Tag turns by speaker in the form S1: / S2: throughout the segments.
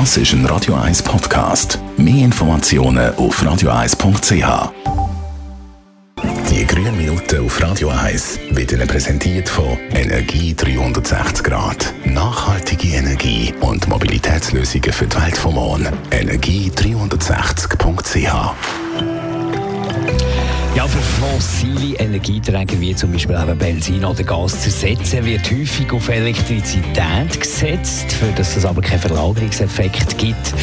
S1: Das ist ein Radio 1 Podcast. Mehr Informationen auf radio1.ch. Die grünen Minuten auf Radio 1 werden präsentiert von Energie 360 Grad. Nachhaltige Energie und Mobilitätslösungen für die Welt vom Morgen. Energie360.ch
S2: ja, für fossile Energieträger wie zum Beispiel eben Benzin oder Gas zu ersetzen, wird häufig auf Elektrizität gesetzt. Für dass es aber keinen Verlagerungseffekt gibt,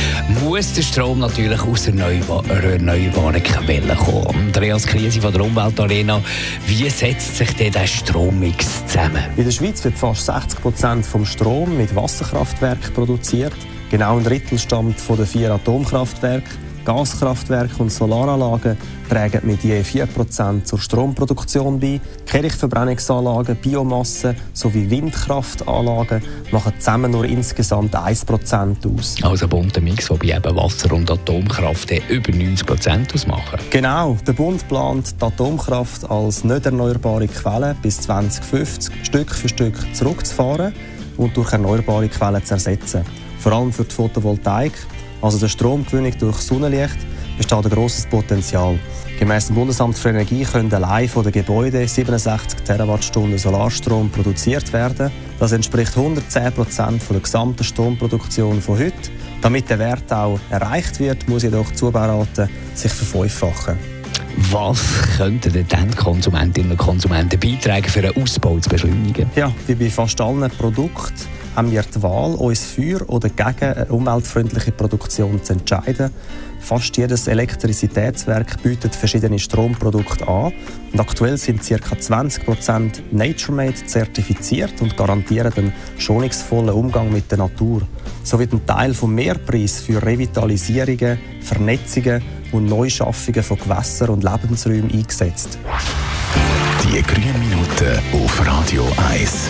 S2: muss der Strom natürlich aus erneuerbaren Quellen kommen. Andreas Krise von der Umweltarena, wie setzt sich denn der Strommix zusammen?
S3: In der Schweiz wird fast 60 Prozent vom Strom mit Wasserkraftwerken produziert. Genau ein Drittel stammt von den vier Atomkraftwerken. Gaskraftwerke und Solaranlagen tragen mit je 4% zur Stromproduktion bei. Kirchverbrennungsanlagen, Biomasse sowie Windkraftanlagen machen zusammen nur insgesamt 1% aus.
S2: Also ein bunter Mix, wobei eben Wasser und Atomkraft über 90% ausmachen.
S3: Genau. Der Bund plant die Atomkraft als nicht erneuerbare Quelle bis 2050 Stück für Stück zurückzufahren und durch erneuerbare Quellen zu ersetzen. Vor allem für die Photovoltaik also der Stromgewinnung durch Sonnenlicht, besteht ein grosses Potenzial. Gemäss dem Bundesamt für Energie können allein von den Gebäuden 67 Terawattstunden Solarstrom produziert werden. Das entspricht 110 Prozent der gesamten Stromproduktion von heute. Damit der Wert auch erreicht wird, muss jedoch Zubauraten sich verfünffachen.
S2: Was könnten denn Konsumentinnen und Konsumenten beitragen, für einen Ausbau zu beschleunigen?
S3: Ja, wie bei fast allen Produkten haben wir die Wahl, uns für oder gegen eine umweltfreundliche Produktion zu entscheiden. Fast jedes Elektrizitätswerk bietet verschiedene Stromprodukte an. Und aktuell sind ca. 20% Nature-Made zertifiziert und garantieren einen schonungsvollen Umgang mit der Natur. So wird ein Teil vom Mehrpreis für Revitalisierungen, Vernetzungen und Neuschaffungen von Gewässern und Lebensräumen eingesetzt.
S1: Die grünen Minuten auf Radio 1.